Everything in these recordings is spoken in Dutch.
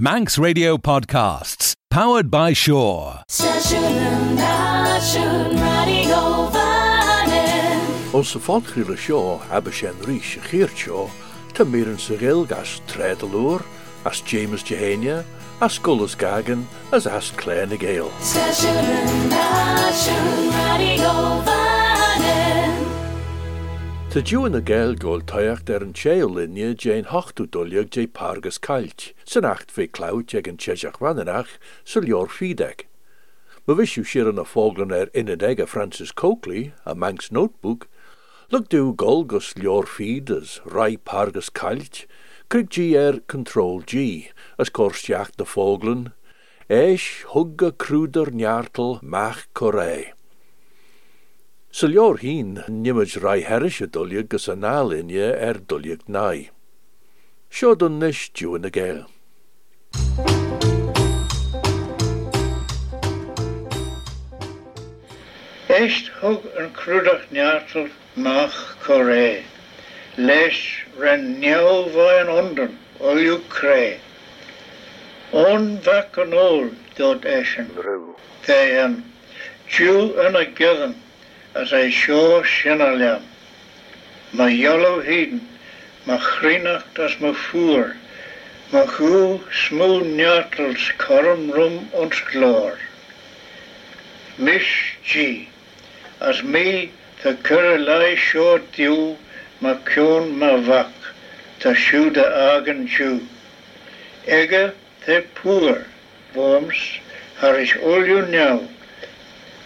Manx Radio Podcasts, powered by Shore. Ons sa fáilchríle seo habe sé an rí a chéir seo, Tá mé an sa réil gas trédalúr, as James Jehéine, as Scolas gagan as as léin na géal. Tá dúan na ggéil ggóil taiacht ar an télinne Jane hochtú dulleag dé pargus cailt, san acht fé clout ag an teiseach vanach sa leor fideag. Ma visú siar an a Francis Coakley, a Manx notebook, lug dú golgus leor feed as rai pargus cailt, crig G ar Control G, as corsteach na fóglan, éis hugga crúdar neartal coré. Sa leor hín nimid rai herise dulliag gus an nálinne ar dulliag nai. Seo don nis dúan na géil. Echt hug an cruúdach neartal mach choré. Leis ren neomhha an ondan olú cré. On vac an ól dod éan Rú. Tá an Jew an a gigan as é seo sinna leam. Ma jollo heden, ma chrínacht as ma fuer, ma chu smú neartels korm rum ons glór. Mis G, as de curre lei seo diú ma cion ma vak, ta siúde agan Jew. Ege te poer, worms, har is olju nou,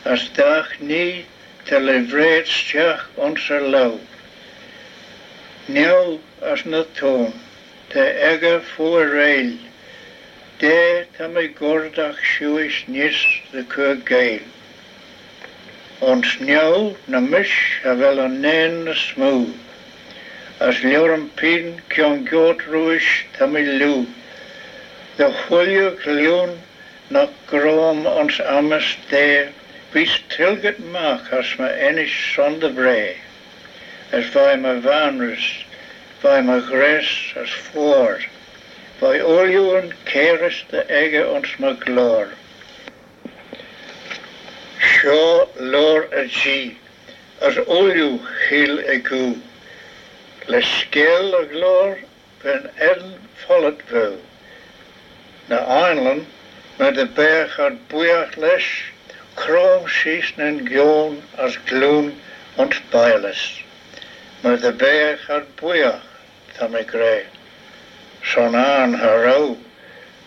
as dag nie te le vreedsteach onze lauw. Nieuw as na toon, te ege voor rail, de te me gordach sjuis nis de keur geil. Ons nieuw na mis ha wel een neen na smoe, as leuren pin kjon goot ruis te me lu. De goeie gloen na grom ons ames de, Vis tilget maak as my me enis sonde bre, as by my vanrus, by my gres as voor, vai oljuwen keres de ege ons me gloor. Sjo lor a gi, as olju hil e gu, le skeel a gloor ben en follet wil. Na Einland, met de berg had boeig les, Krom sís en gjón as glún ons bailes. Maar de berg had boeig, ta me gré. Son aan harou,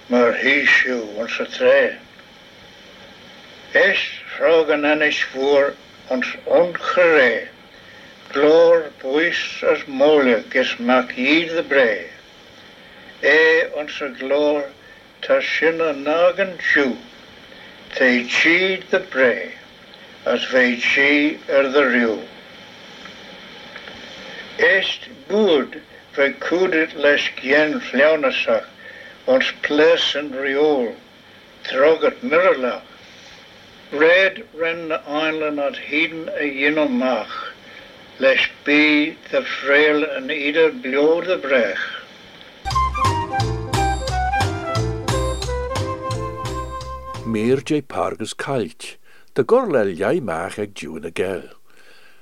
maar hiesju onze tre. Es vragen en is voor ons ongeré. Gloor buis as moeilijk is mak de bre. E onze gloor ta sinne nagen tjoe. They cheat the prey, as they chi er the riw. Est bwyd fe cwdyd les gien fliawnasach, ons ples yn riol, trogat miralach. Red ren the island at heden a yino mach, les be the frail and either blow the brech. J pargus cailt, de gorlel jij maag ag dúan na géil.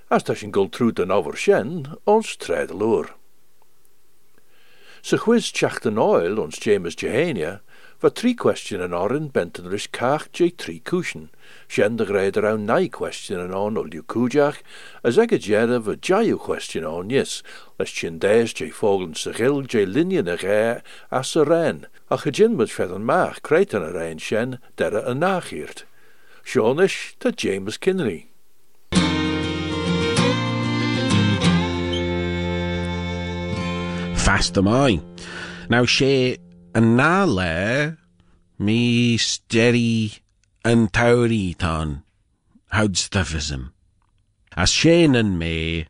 As tá sin gol trúd an ábhar sin ons James Jehénia, va trí question an árin bentan ris cach J trí cúsin, sin de gréid ar an nai question an án olú cúdeach, as ag a djere va jaiú question án yes, leis sin déis J fóglan sa gil J linne na ré as sa réin, a chydjin mud fed an maach creit an a dere an nachhirt. Seanis tá James Kinnery. fast am I. Now sé an ná le mí steri an taurí tá houdstafism. As an mé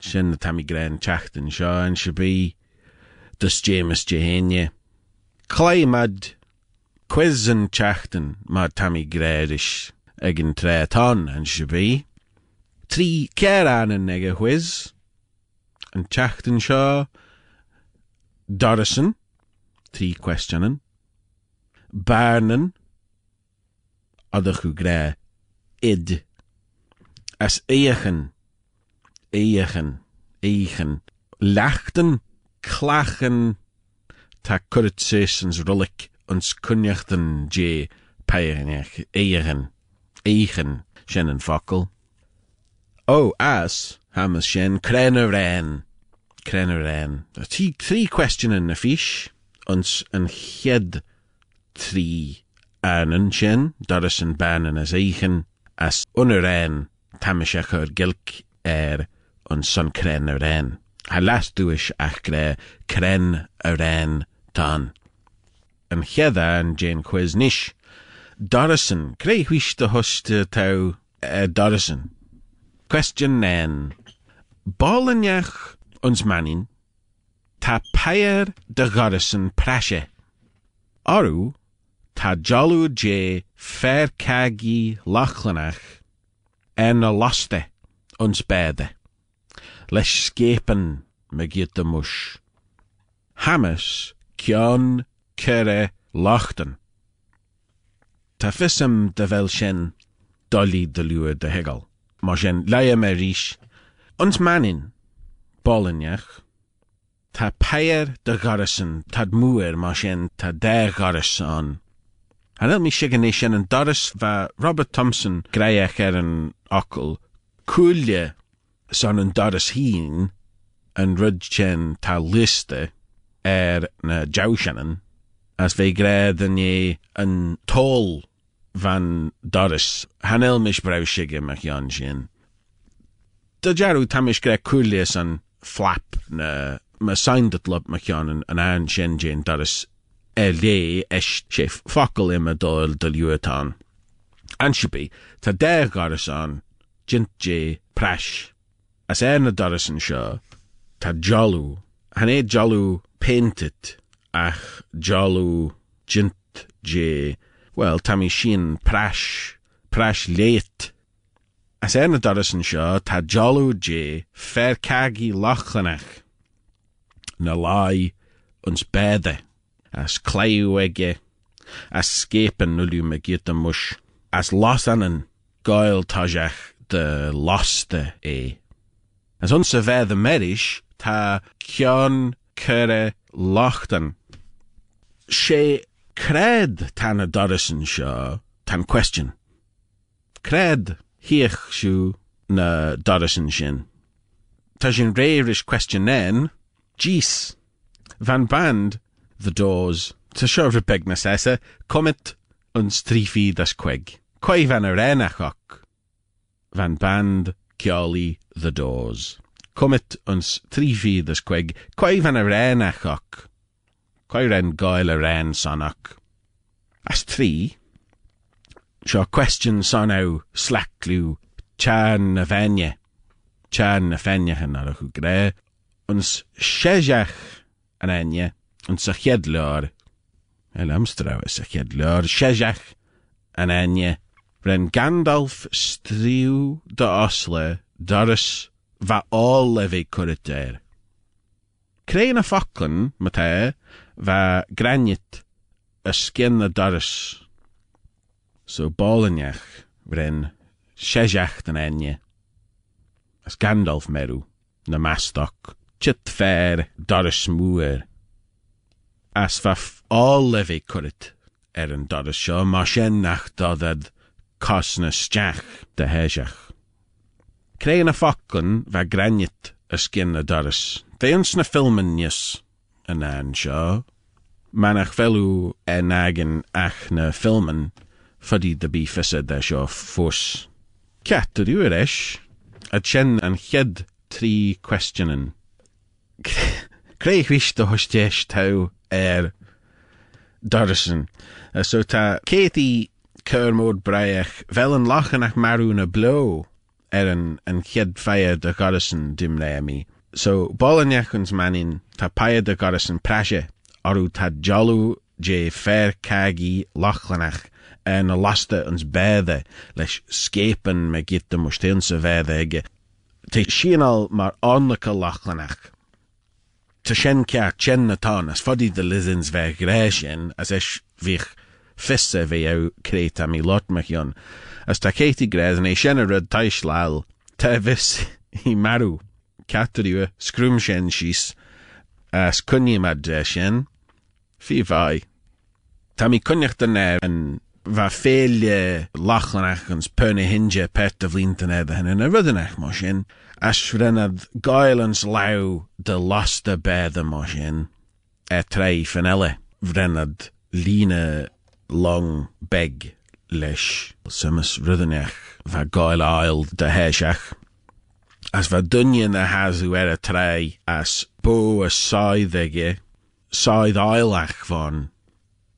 sin na tamí gran teachtain seo an se bí dus James Jehéine. Cléimad quiz an teachtain má tamí gréiris ag an trétán an se bí. Trí cear an ag a quiz an teachtain seo Dorison, barnen, adach go gra id, as eigen, eigen, eigen, lachten, klachen, ta kurtsesens rullik, ons kunjachten je peirinech, eigen, eigen, shen fakkel. Oh, as, hamas shen, kreneran, kreneran. Tí three question in the fish, ons een ched trí anan sin, banan as eichen, as unaran tamiseach ar gilk er an son kren a ren. Ha las ach gre tan. An cheada an Jane quiz nish. Dorison, grey wish de hoste tau uh, Dorison. Question nen. Ballenjach ons manin, ta pair de Gorison prashe. Oru, ta jolú je fer cagi lachlanach en na loste ons bede. Les skepen me giet de mush. Hamas kion kere lachten. Ta fissem de vel shen dolly de luwe de hegel. Ma shen leie me rish. Ons manin, bollenjach, ta peir de garrison tad muer ma shen ta der garrison. Hanel mi sin doras va Robert Thompson greiach ar an ocal coolje san an doras hín an rud sin tá liste na jousanan as bheit gréad an van doras hanel mis brau sige meach an sin. Da jarú tamis gré flap na ma soundet lop meach an an an sin jin doras er lé est sé fakkel im a dóil de luúán. Ansipi tá déir garas an jint jé pres. As er na darasan seo tá jolú han é jolú painted ach jolú jint jé well tá mi sin pres pres léit. As er na darasan seo tá jolú jé fer cagi lachlanach na lai ons bede. as cléú ige, as skepen nulú me giet a mush, as los anan gail tajeach de loste é. As ons a bheit a meris, tá cean cure lochtan. sé cred tan a Dorison seo tan question. Cred hiich siú na Dorison sin. Tá sin réiris question nen, Jees. Van band the doors, to sure repegnas essa, comet uns trifi das queg. Quai van a renachok. Van band cioli the doors. Comet uns trifi das queg. Quai van a renachok. Quai ren goil a ren sonok. As tri, sure question sonau slacklu chan na venye. Chan na venye han ar a gre. Enye. an sa chead leir el amstra sa chead leir séiseach an aine brenn Gandalf stríú de osle doras va all le bheith chuiritéir. Créan a faclan matá va granit a skin na doras. So ballenjach brenn séiseach an aine as Gandalf meru na mastok chit fair doras múir. as fa all levi curit er an doras seo mar sin nach dodad cosna steach de héiseach. Créan a facun bheit granit a skin na doras, Déons na filmin níos an an seo, manach felú e nagin ach na filmin fodí de bí fisa de seo fós. Ceat a dú eis, a sin an chead trí questionan. Créhhuiis do hostéis tau ar Dorison. Uh, so tá Katie Kermód breich fel an lachanach marú na bló ar an, an chiad feie de dim. So bollanechans manin tá paia de Gorison prase arú tá jolú je fer cagi lachlanach en na laste ons bede leis skepen me git de mosteense vede ige. Sianal mar. Tá sin ceart sin natá as de bheith gré sin as au crét am í lot meon, as tá céti gréad an é sinna rud taiis leil, tá vis i sin síos as de sin, fi bhai. Tá mí cunnecht den lachlanach ans perne hinge pet a rudanach mar sin, as rennad gailans lau de laste bede mar sin, e trei fan elle, rennad líne long beg leis, sumas rudanach bha gail ail de héiseach. As bha dunne na hasú ar a trei as bó a sáidege, sáid ailach van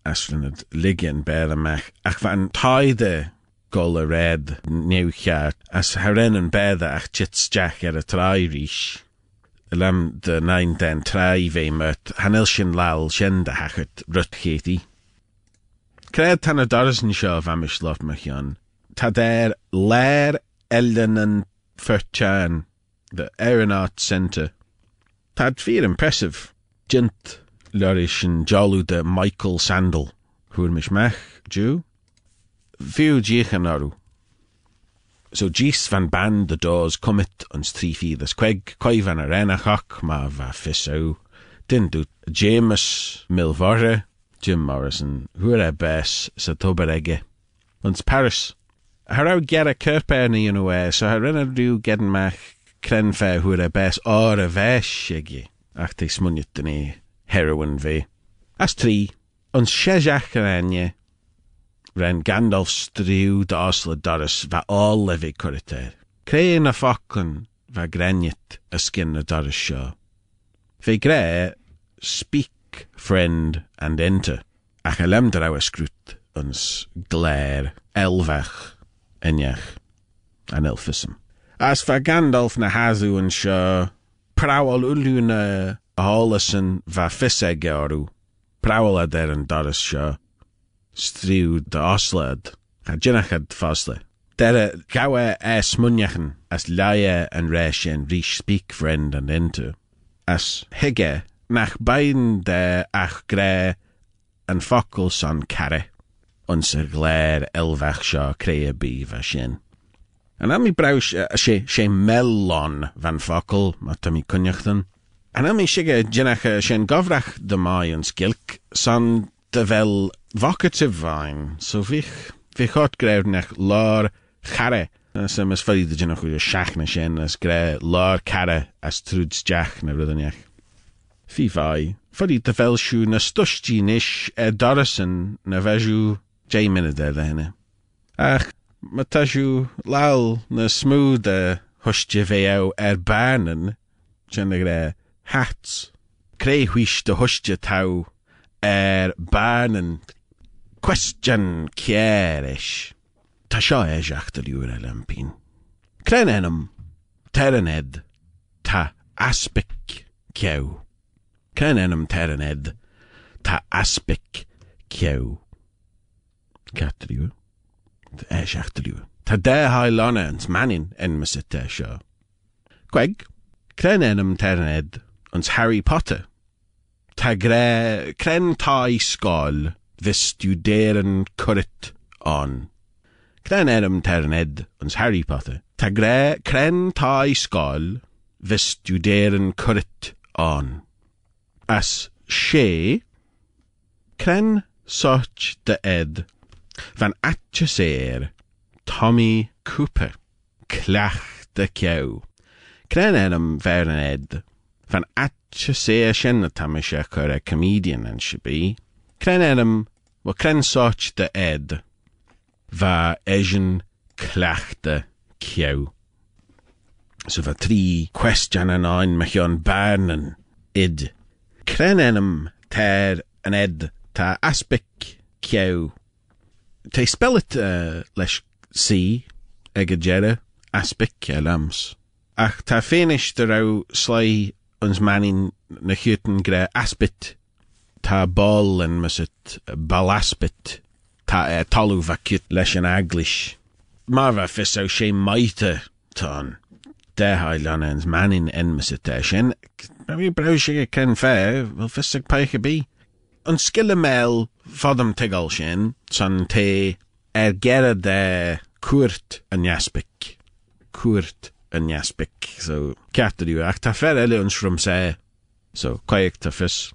as van het liggen ber amach ach van taide gol a red nieuwjaar as herinnen bede ach chitstjach er a. Lam de nain den trai sin lal sin de hachet rutgeti. Kred tan a darsen seo vamish lof. Ta elden an furtjan, the Aeronaut Centre. Tad fear impressive. Jint Jolu de Michael Sandal, mech, Jew. Fiw jiechan aru. So gis van band de doors commit ons tri fídas queg, coi van a ma va fissau. Din du James Milvore, Jim Morrison, hwyr e bes sa toberege. Ons Paris. Harau ger a kerperni yn y so harin rhyw gedyn mach crenfe hwyr e bes or a fesh egi. Ach te smuniet ni heroin ve. As tri, ons enye, ren Gandalf striw da osla doris va all lefi curriter. Creu na ffocon va grenjit y skin y doris sio. Fe gre, speak, friend, and enter. Ach a lem draw ysgrwt ons gler, elfach, enjach, an elfism. As va Gandalf na hazu yn sio, prawol ulw na Hálison va fisse georú, prawla der an doras seo, striw de oslad, a jinnachad fosle. Dere gawe e as laie an reshin rish speak friend and into. As hige nach beiden de ach gre an fokkel son carre, unser gler elvach seo sin. An am braus mellon van fokkel, mat mi kunjachtan, An am sige jinnach sin de mai skilk san de vel vocative vain, so vich vi hot greif nach lár charre sem is fari de jinnach go seachna sin as gre lár carre as trúdsteach na rudanneach. Fi vai, fari de velsú na stustí nis e Dorison na veú J minute er henne. Ach, matasú lal na smúd a hustje ve er banen, sinnne gre hats, créhuiis de huiste tau, er banen question kierech Ta eich achter Joer Lampin. Klen ennom Terrened ta aspek keu. Klen ennom Terrened ta aspek keu. Kattriuer Eich achterliuer. Ta dé ha lanne ans manin en me se te. Kweg, Klen ennom Terrened ans Harry Potter Ta gre cren tai skol vis studeren currit on. Cren erum terned uns Harry Potter. Ta gre cren tai skol vis studeren currit on. As she cren soch de ed van atjeseer Tommy Cooper. Clach de cew. Cren erum ver ed van atje sé sin na tamise chur a comedian an sibí. Cren enam wa cren soch de ed, va ejen clachte cew. So va trí question an ein me an barnen id. Cren enam ter an ed ta aspic cew. Te spellet uh, leis si ag a jere aspic e lams. Ach ta fénis de rau slai ons manin na gre aspit ta ball en mas balaspit ta e talu vakut leis an aglish. Marva fis o sé manin en mas sin. Mi brau sig ken fe, wel fis peiche bi. an skille san te er gera de cuairt an jaspik. An jaspik. So ceartú ach tá fer eile an srum sé so coic tá fis.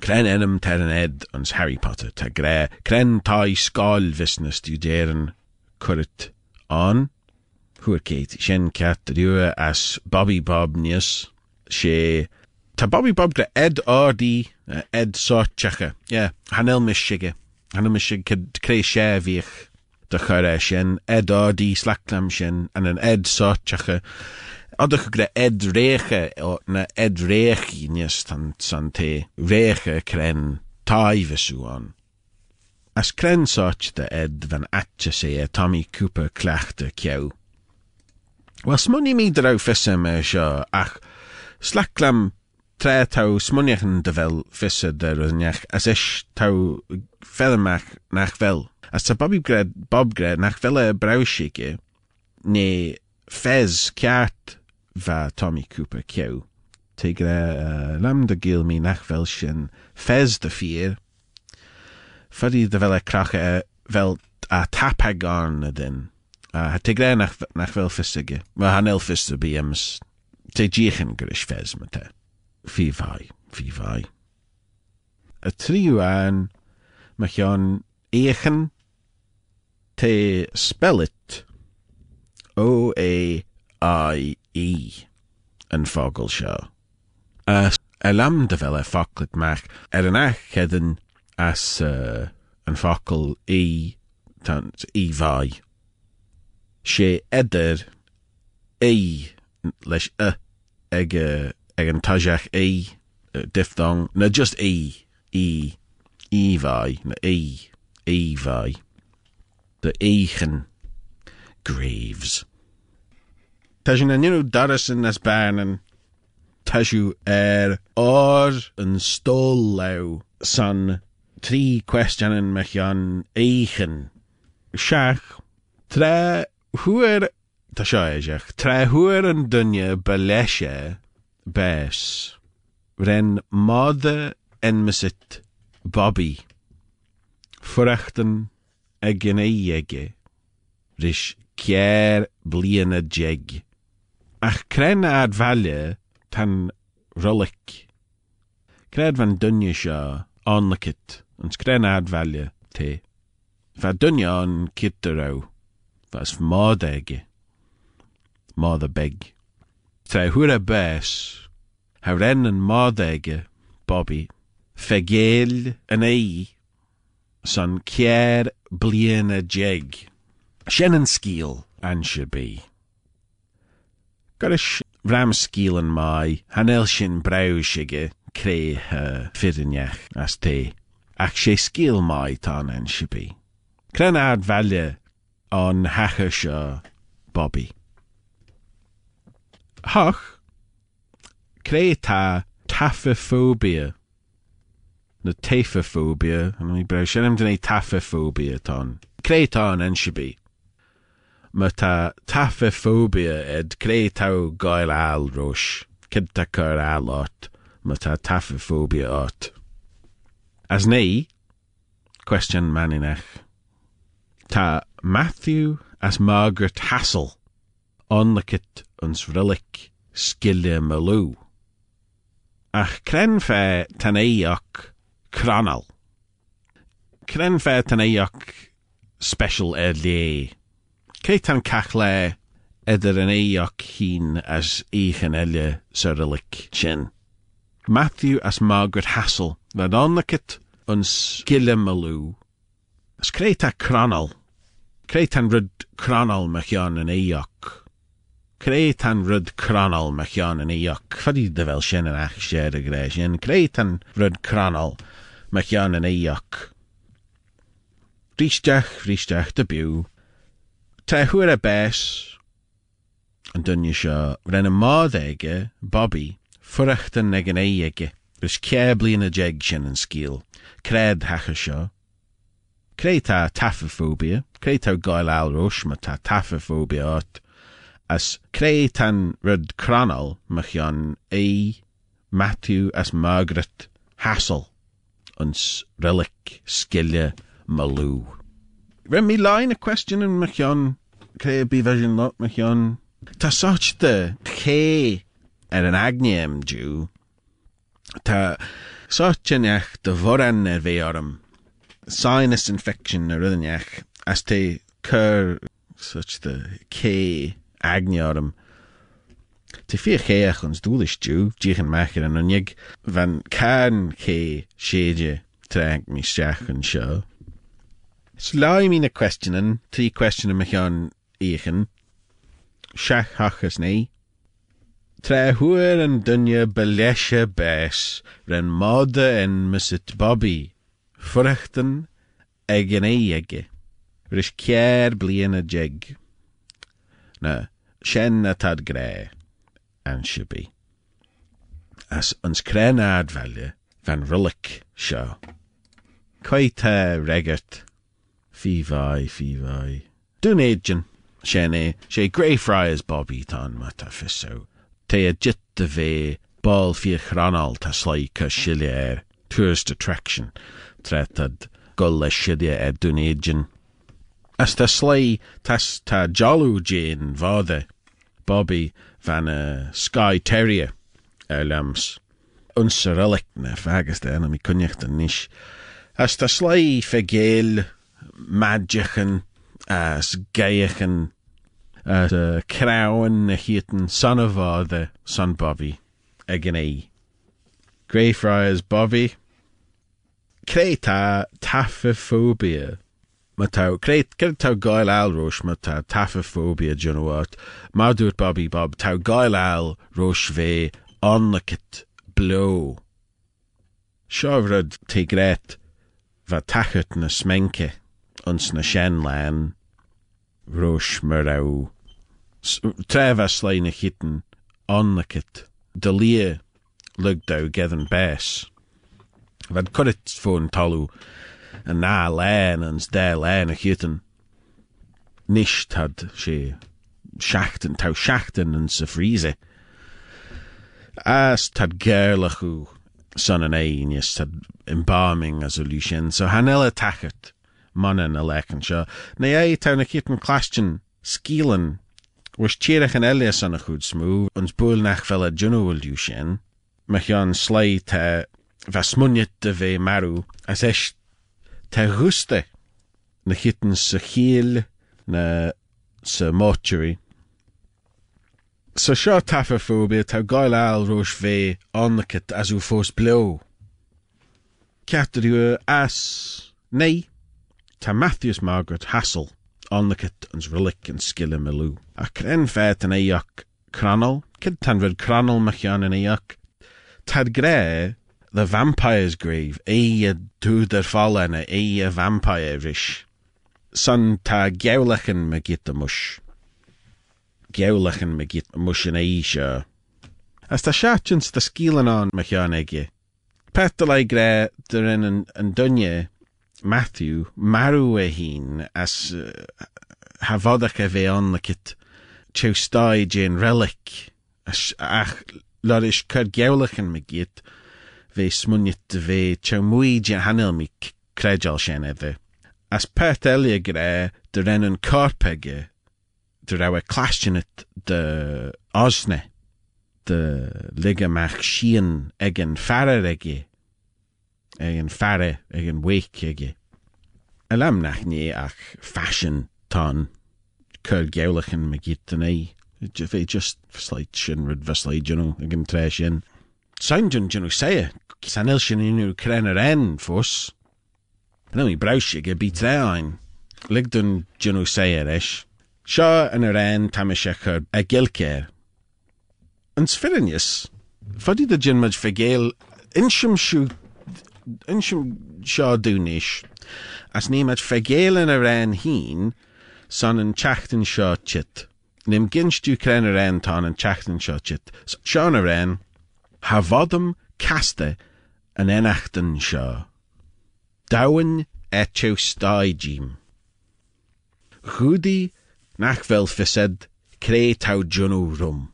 Cren enam ter an ed ans Harry Potter tá gré cren tá sáil visnas tú déan cuairt an. Huair céit sin ceartú as Bobby Bob níos sé Tá Bobby Bob gra ed ádaí uh, ed sátecha, yeah, hanel mis siige, hanel mis sig cré sé bhíoch de chore ed ádaí slachlam sin an an ed sátecha. Adach gra ed réche na ed réchi níos tan san cren taimhesúán. As crensáit de ed van atse sé a Tommy Cooper cleachta cew. Was smunni mi drau fisse me seo ach slachlam tre tau smuniachen de fisse der neach as is tau nach. As ta Bobby gred Bob gred nach velle brausike ne fez ceart va Tommy Cooper cew. Te gre uh, lam de gil mi nach vel sin fez de fier. Fuddy de velle krache vel a tapagarn din. Uh, te gre nach, nach vel fissige. Ma han el fisse biems. Te jichen gris fez me te. Fi vai, fi vai. Y triw an, mae chion echen te spell it O-A-I-E yn ffogl sio. A elam dy fel e ffoclet mach er yn ach edyn as uh, yn ffocl i tan, i fai. Se eder ei leis y ag, ag yn tajach ei diphthong na just i e, i i fai na i i fai. De eichen graves. Tá sin an inú darasan as barnan taisiú ar áir an stóil le san trí questionan me an éichen. Seach tre thuair tá seo éiseach tre thuair an dunne be leise bés ren máde en mesit Bobby. Fuachtan a gna dhéige ris ceir bliana jeg. Ach cren ad bhaile tan rolik. Cred van dunne seo anlakit, ons cren ad bhaile te. Va dunne an kitterau, vas mádeige. Máda beg. Tre hura bes, ha mádeige, Bobby, fegéil an ei, san ceir bliana jeg. Sin an scíal an se bí. Gar is ram scílan mai hanel sin brau sige cré uh, firinneach as té, ach sé scíal mai tá an se bí. Cren ad valje an hacha seo Bobby. Hach, cré tá tafophobia na tafophobia, an mi brau sin am dyn tafophobia ton. Cré tá an se bí. ma tá tafophobia ed cré tau gail al rois, cid tá cur al át, ma tá tafophobia át. As né, question maninach, tá Matthew as Margaret Hassel, onlakit ons vrillik skille malú. Ach cren fe tan éach cranal. Cren fe tan éach special er lé. Cé tan cach le idir an éach hín as échan eile surlik sin. Matthew as Margaret Hassel, nad onnakit an skille malú. As créta cranal. Crétan rud cranal me chean an éach. Crétan rud cranal me chean an éach. Fadí de vel sin an ach sé a gré sin. Crétan rud cranal me chean an éach. Ríisteach ríisteach de bú. Tá thuair a bés an dunne seo rinne mád aige Bobby fuachtan ag an éige gus ce blion a jeig sin an scíal, Créad hacha seo. Crétá tafophobia, crétá gáil áróis me tá tafophobia áit, as cré tan rud cranal me an é Matthew as Margaret Hassel ons relic skille maloo. Ren mi line a question in Machion, cre be vision lot Machion. Ta such the che er an agnium Jew. Ta such an ech de voran er ve orm. Sinus infection er an ech. As te cur such the che agniorm. Te fi doelish Jew, jichen macher an unig, van can che shade trank mi stach an show. Slai mi na questionin, tri questionin mich an eichen. Shach hachas ni. Tre hwyr yn dynja belesha bes, ren moda en mysit Bobby. Fwrachten eg yn ei ege. Rys kier blian a jeg. Na, shen a tad gre, an shibi. As ons kren advelje van rullik sjo. Quite uh, regert. Fí vai, fí vai. Dún éidirn sin é sé Greyfriars Bobby tá mata fisú. Té a jit de ball fi chranal tá slai go siile ar tourist attraction tretad go le siide ar dún As tá slai tas tá jolú Jane váde Bobby van a Sky Terrier lams. Unsa relic na fagus de mi cunnecht an níis. As tá slai fe géal magichen as gaichen as a crown na hieten son of the son Bobby again a Greyfriars Bobby Creta taphophobia ma tau creit cer tau gael al rosh ma tau taphophobia junawat ma dŵr Bobby Bob tau gael al rosh blow. Siofryd te gret va tachet na smenke ons na shen lan rosh mar au tref as slein na chitten onlakit de lia lugdau gethen bes. Vad kurit fôn talu en na len ans de len a chitten nisht had sé schachten tau schachten en sa friese as tad gerlachu son ein yes tad embalming as a lucien. So hanella tachet mannen a na é tá na kitten klachten skielen. Was tíirech an Elias an a chud smú ons búil nach fel a Junúilú sin, me an slai te de bheith marú as te guste na chitan sa chéal na sa mortuary. Sa seo tafa tafafóbia tá gáil eil rois fé annachat as ú fós bló. Ceatarú as né Tá Matthews Margaret Hassel annachat ans relic an skille melú. A cren fet an éach cranal, cid tan rid cranal mechian an éach. Tad gré the vampire's grave, é a dúdar fallna é a vampire ris. San tá geolachan me git a mus. Geolachan me git a mus an é seo. As tá seachins tá skílan an mechian ige. Pet lei gré der in an, an dunne Matthew marw e hun as uh, hafodach e fe on kit chewstai jyn relic as, ach lorish cyr gewlach yn mi gyd fe smwniet fe chewmwy jan hanel mi credjal sien edde. As pert elia gre dy ren yn corpege dy rawe clastionet de osne de ligamach sien egen farer ege egen fare egen weik ege. Elam nach ach fashion tan cur geulachan me git an é. Fé just sleit sin rud vesleit junno agin tre sin. Soundjun junno sé san il sin inú krenner en fos. No i brause ge bí trein. Ligdun junno sé eis. Seo an ar en a. An fadi de gin mud fegéil insim siú insim seo dúnis, as ní mat fegéilen a ran hín san an teachtain seo chit. Nim ginstú cren a ran tá an teachtain seo chit. Seán ha vodam caste an enachtan seo. Dawan etio staidjim. Chudi nach fel fised cré tau junú rum.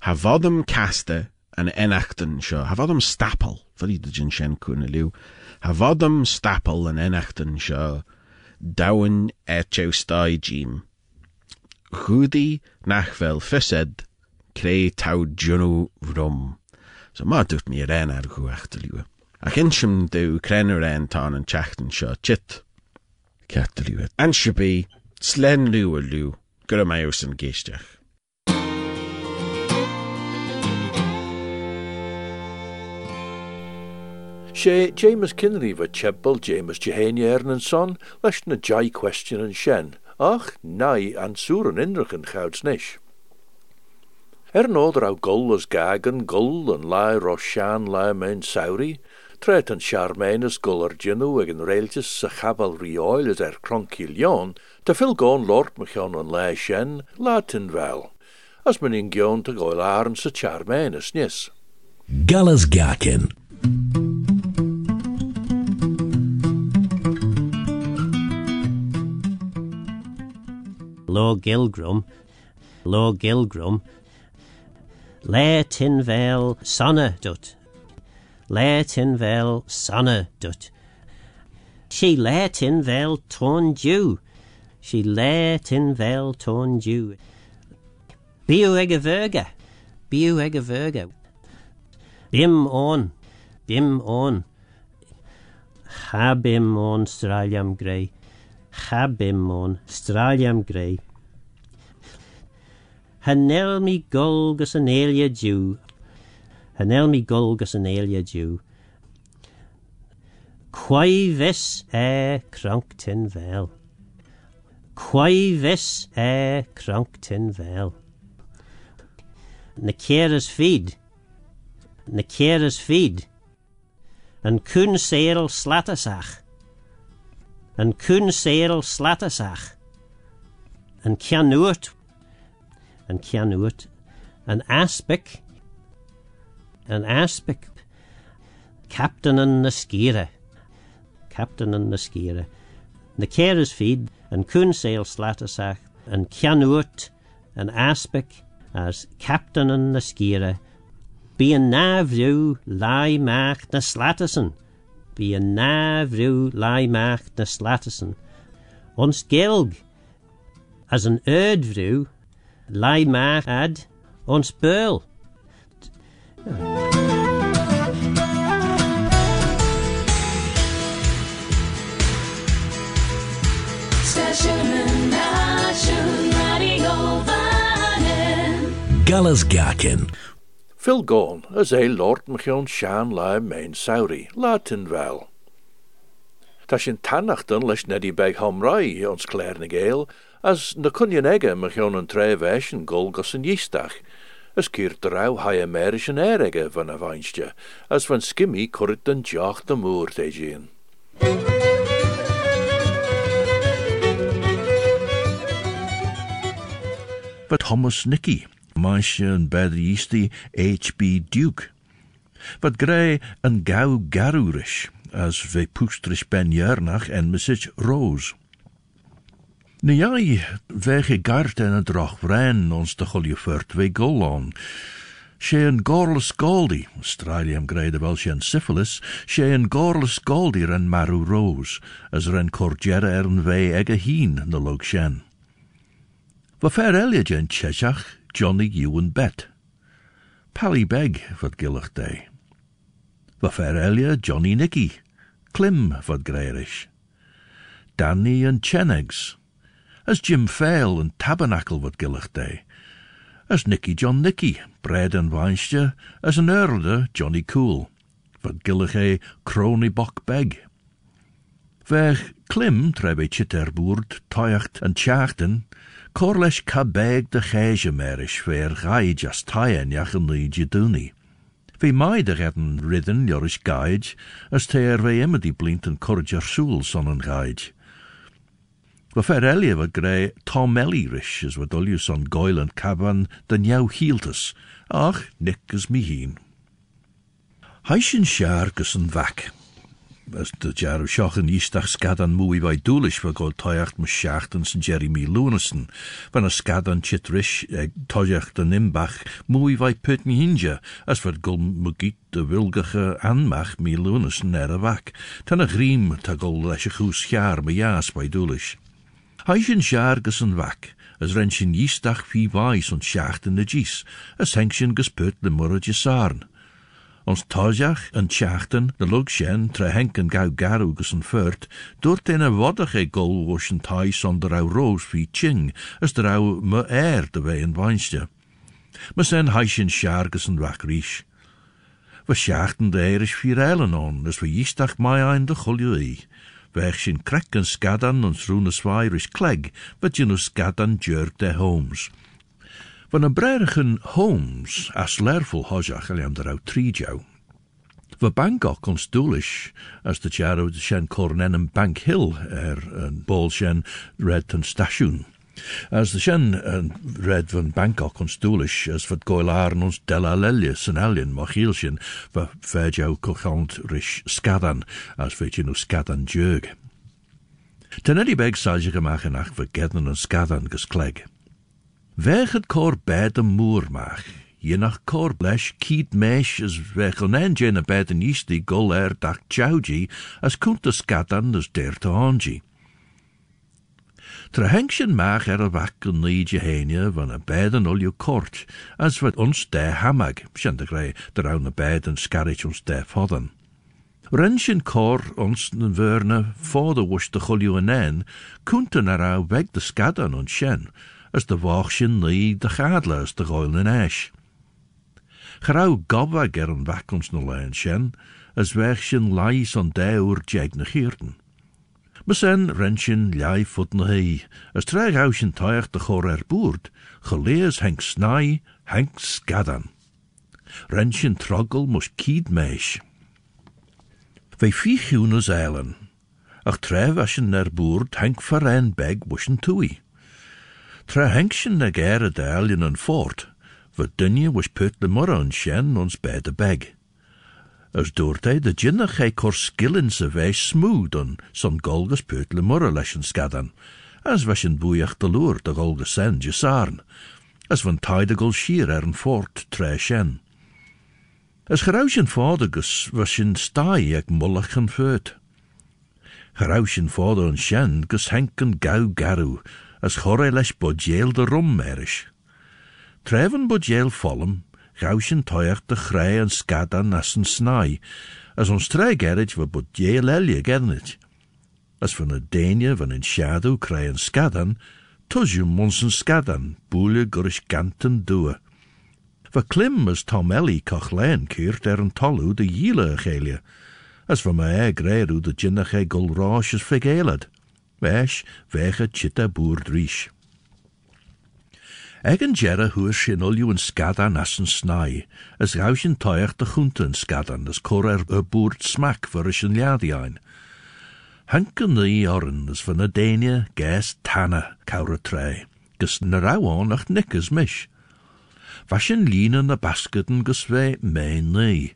Ha vodam caste an enachtan seo, hafadam stapel, fyddi dy jyn sien cwn y liw, hafadam stapel an enachtan seo, dawn et ew stai jim. Chwdi nach fel ffysed, creu taw djwnnw vrwm. So ma mi yr en ar chwach dy liw. Ac insim dyw cren yr en tan yn chachtan seo, chit. Cat dy liw. Ansio bi, slen yn geistiach. sé James Kinry va chebbel James Jehania er son leis na jai question an shen, ach nai an soer an indruk Er au gul as gagan gul an lai roshan lai mein sauri, tret an charmainus guller ginu ag an reiltis sa chabal rioil as er cronkilion, te fil gon lord mechon an lai shen, latin vel, as men in gion te goil sa charmainus nis. Gallas Gakin. Lo Gilgrum, Lo Gilgrum, Le Tinvel Sonne dut, Le Tinvel Sonne dut. She Le Tinvel Ton Jew, she Le Tinvel Ton Jew. Biu ege verga, biu ege verga. Bim on, bim on. Ha bim on straliam grey. Chabimon, straliam grey. Hanel mi golgus an elia Jew. Hanel mi golgus an elia Jew. Quai vis e cronktin vel. Quai vis e cronktin vel. Na keras feed. Na keras feed. An kun seil slatasach. An kun seil slatasach. An kianúirt an ceanúirt an aspic an aspic captainan na scíre captainan na scíre na céras feed an cún sail slatasach an ceanúirt an aspic as captainan na scíre bí an náhrú laimeach na slatasan bí an náhrú laimeach na slatasan ons gelg as an erdvrú lai maar ad ons beul. Gallas Gakin. Phil gone, as a lord mechion shan lai main sauri, latin wel. Ta sin tannachten leis nedi beg homrai ons klerne geel, as na cunion ege mechion an tre vechen gol gos an yistach, as kier drau hai amerischen erege van a as van skimmy korrit den jacht de moer tegien. But Thomas Nicky, meisje en bedriesti H.B. Duke. Wat grey een gauw garurish, as ve poestrish ben jernach en message Rose. Nu jij, wege gart en het droch vrein ons de golje furt we golon. She en gorles goldi, stralium grede wel en syphilis, she en gorles goldi ren maru rose, as ren corgera ern ve ege heen na log shen. Elia gen cheshach, Johnny Ewan Bet. Pally Beg, wat gillig day. Fair elia Johnny Nicky, Klim, wat greirish. Danny en Chenegs, as Jim Fail and Tabernacle gillig day, as Nicky John Nicky, Bread and Weinstje, as an earlder Johnny Cool, wat gillig e Crony Bok Beg. Weg klim trebe chitterboerd, toyacht en tjachten, korlesh ka beg de geige merish ver gai just taien jachen ni jiduni. Ve mai de redden ridden jorish gaij, as te er ve immer die blint en korjar soel sonnen gaij. Wa fer elia wat grei Tom Ellirish as wat olius on goil en caban den jou hieltes, ach, nick as mi heen. Heishin sharkus en vac. As de jarw sioch yn eistach scadan mwy fai dwlish fa gol toiacht my siachtyn sy'n Jeremy Lunason, fan a scadan chitrish ag toiacht yn imbach mwy fai put mi hinja, as fad gol mygit de wilgige anmach mi Lunason er a vac, tan a griem ta gol leis a chws chiar my jas fai dwlish. Hij sin gus een wak, as ren eistach fi vai son siachtyn de gis, as henk sin gus put. Ons tajach en tjachten, de lug sjen, tre henken gau garugus en furt, doort in een waddig e gol was een tai zonder au roos wie ching, as der au me air de wei en wijnste. Maar zijn heischen sjargus en wakrisch. We sjachten de eirish vier eilen on, as we jistach mai ein de chulju Weg sin krekken skadan ons roene zwairish kleg, wat je nu skadan de homes. Van een breirigen Holmes as lerful hojach eliam der trijau. We Bangkok ons doelish, as de jaro de shen kornenem Bank Hill er een bol shen red station. As de shen een red van Bangkok ons doelish, as wat goilaren ons lelius en alien mochielsjen, we verjau kochant rish skadan, as vejin u skadan jurg. Ten eddy beg salje gemach en ach vergedden en skadan bed een moer mag, je nach cor blesh kiet mesh as weg on en jene bed een isti gol er dag chauji as kunt de skatan as der te honji. Tra hengsjen mag er wakken liedje heenje van een olje kort, as wat ons de hamag, sjen de grei, der aan a bed en scarrich ons de fodden. Rensjen cor ons den verne, voor de de chulju en en, kunten er weg de skadan ons sjen, as de bhách sin de chadla as de gáil in éis. Gerá gabha gur an bhacons na lein sin, as bheith sin lais an déúr deag na chiirten. Me sen ren fut na as de chor er boerd, gelees henk snai, henk skadan. Ren sin trogel mus kied meis. Vei fichiún as eilen, ach tref as sin er boerd henk beg wuschen tui. Tra henksjen na gare de alien an fort, wat dunje was put de morra an sjen ons bij de beg. As doort hij de jinnach hij kor skillin se weis smooth an son golgus put le morra leschen skadan, as was een de loer de golgus sen jesarn, as van tijde gol schier er fort tre sjen. As gerouwsjen vadergus was een staai ek mollach en feut. Gerouwsjen vader an sjen gus henken gau garu, as chorre leis bodjeel de rom merish. Treven bodjeel follem, gauwsjen toiach de chrei en skadan as een snai, as ons tre gerrit we bodjeel elje gernit. As van een deenje van een shadow chrei en skadan, tusjum monsen skadan, boele gurish ganten doe. We klim as Tom Ellie kochlein keert er een tollu de jiele geelje, as van mij greeru de jinnach e gul rosh is wege chitta boer dries. Egen jere huur sin olju en skadan as een snai, as toiach de chunte en skadan, as cor er a boert smak a liadiain. Hanken ni oren as van a denia gas tanna kaura trei, gus na rauon ach nikkes mish. Vashin lina na basketen gus ve mein ni,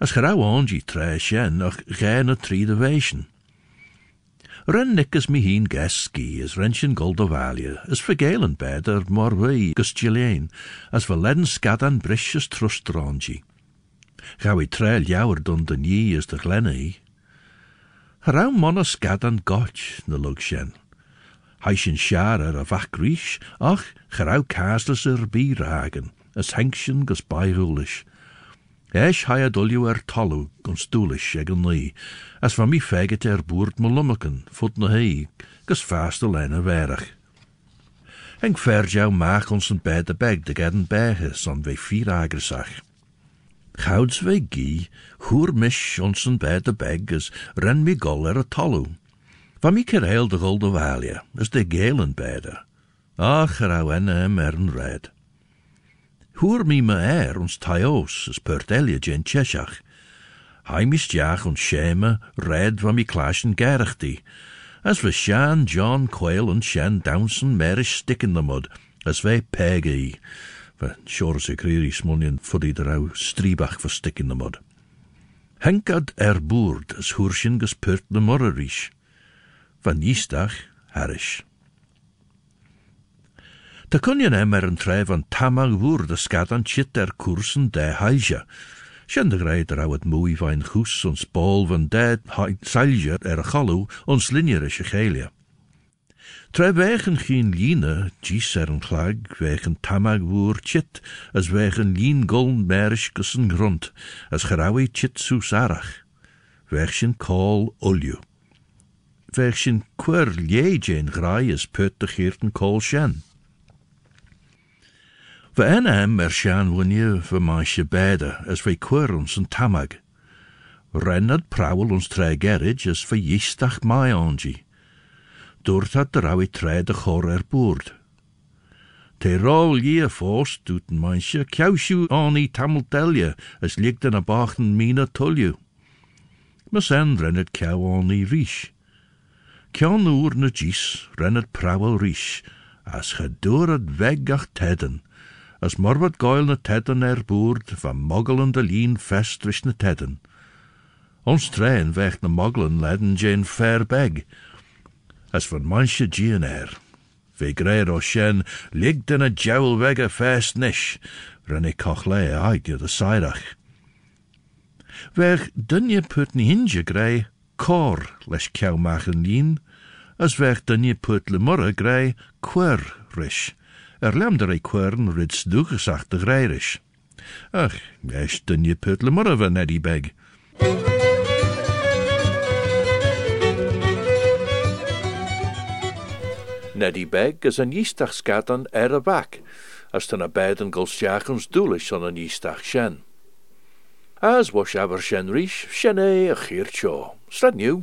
as gerauon ji trei shen ach ge na tri de. Ren nikkes mi heen gas ski as rensjen gold of alia, as vergelen mor wei gus Chilean, as verledden skadan brisjes trust ronji. Gau i trail jouwer dun de nie as de glenne Rau monna skadan gotch na lug sjen. Heishin sjarer a vach ach, gerau kaasles er biragen, as henksjen gus baihulish. Eis hai a dulju er talu, gon stoelish ag an as van mi feget er na hei, gus fast alleen werach. Henk verjou maak ons een bij de beg de gedden bege, son we vier agresach. Gouds we gie, hoer mish ons een de beg, as ren mi gol er a talu. Van mi de golde as de gelen beide. Ach, rauw en em er een red. Hoer mi me er ons taios, as pert elia gen cheshach. Stiach ons sheme, red van mi clashen gerachti. As we Shan, John, Quail en Shan Downson merish stick in the mud, as we peggy. We sure se kriri smunjen fuddy der au striebach for stick in the mud. Henkad er boerd as hoersjen gespurt le morrerish. Van harish. Trei van tamag woer de skat an chit er koersen de hailja. Sjen de er het mooi van goes ons bal van de sailja er gallo ons linjerische gelia. Trei wegen geen line, gies er een klag, wegen tamag woer chit, as wegen lien goln merisch gussen grond, as gerawi chit susarach. Wegen kol olju. Wegen quer liejen graai is put kol shen. En hem er shan wanneer we maasje beide, as we quer ons een tamag. Rennad prawel ons gerrig, as we jistach mai ongie. Dwrt awi tre de chor er boord. Te rol je fos, doet een mansje, kjauwsju aan i tameltelje, as ligt in a bachten mina tulju. Maar sen rennet kjau aan i rish. Kjan oer na gis, rennet prawel rish, as het weg ach as morbot goil na tedden er van moggelen de lien festrisch na tedden. Ons trein na moggelen ledden jane fair beg, as van manche gian er. O shen, ligt in a jowl weg a fest nish, renne cochle aig de sairach. Weg dunje ni hinje grei, cor lesh kiau machen lien, as weg dunje put le murre grei, quer rish. Er e quern rids dugesach de greirish. Ach, esch dunje put le murre van Eddie beg. Neddy Beg is een jistach skat an er a bak, as ten a beiden golsjachens doelish an een jistach shen. As was aber shen rish, shen e a chir cho. Strad new.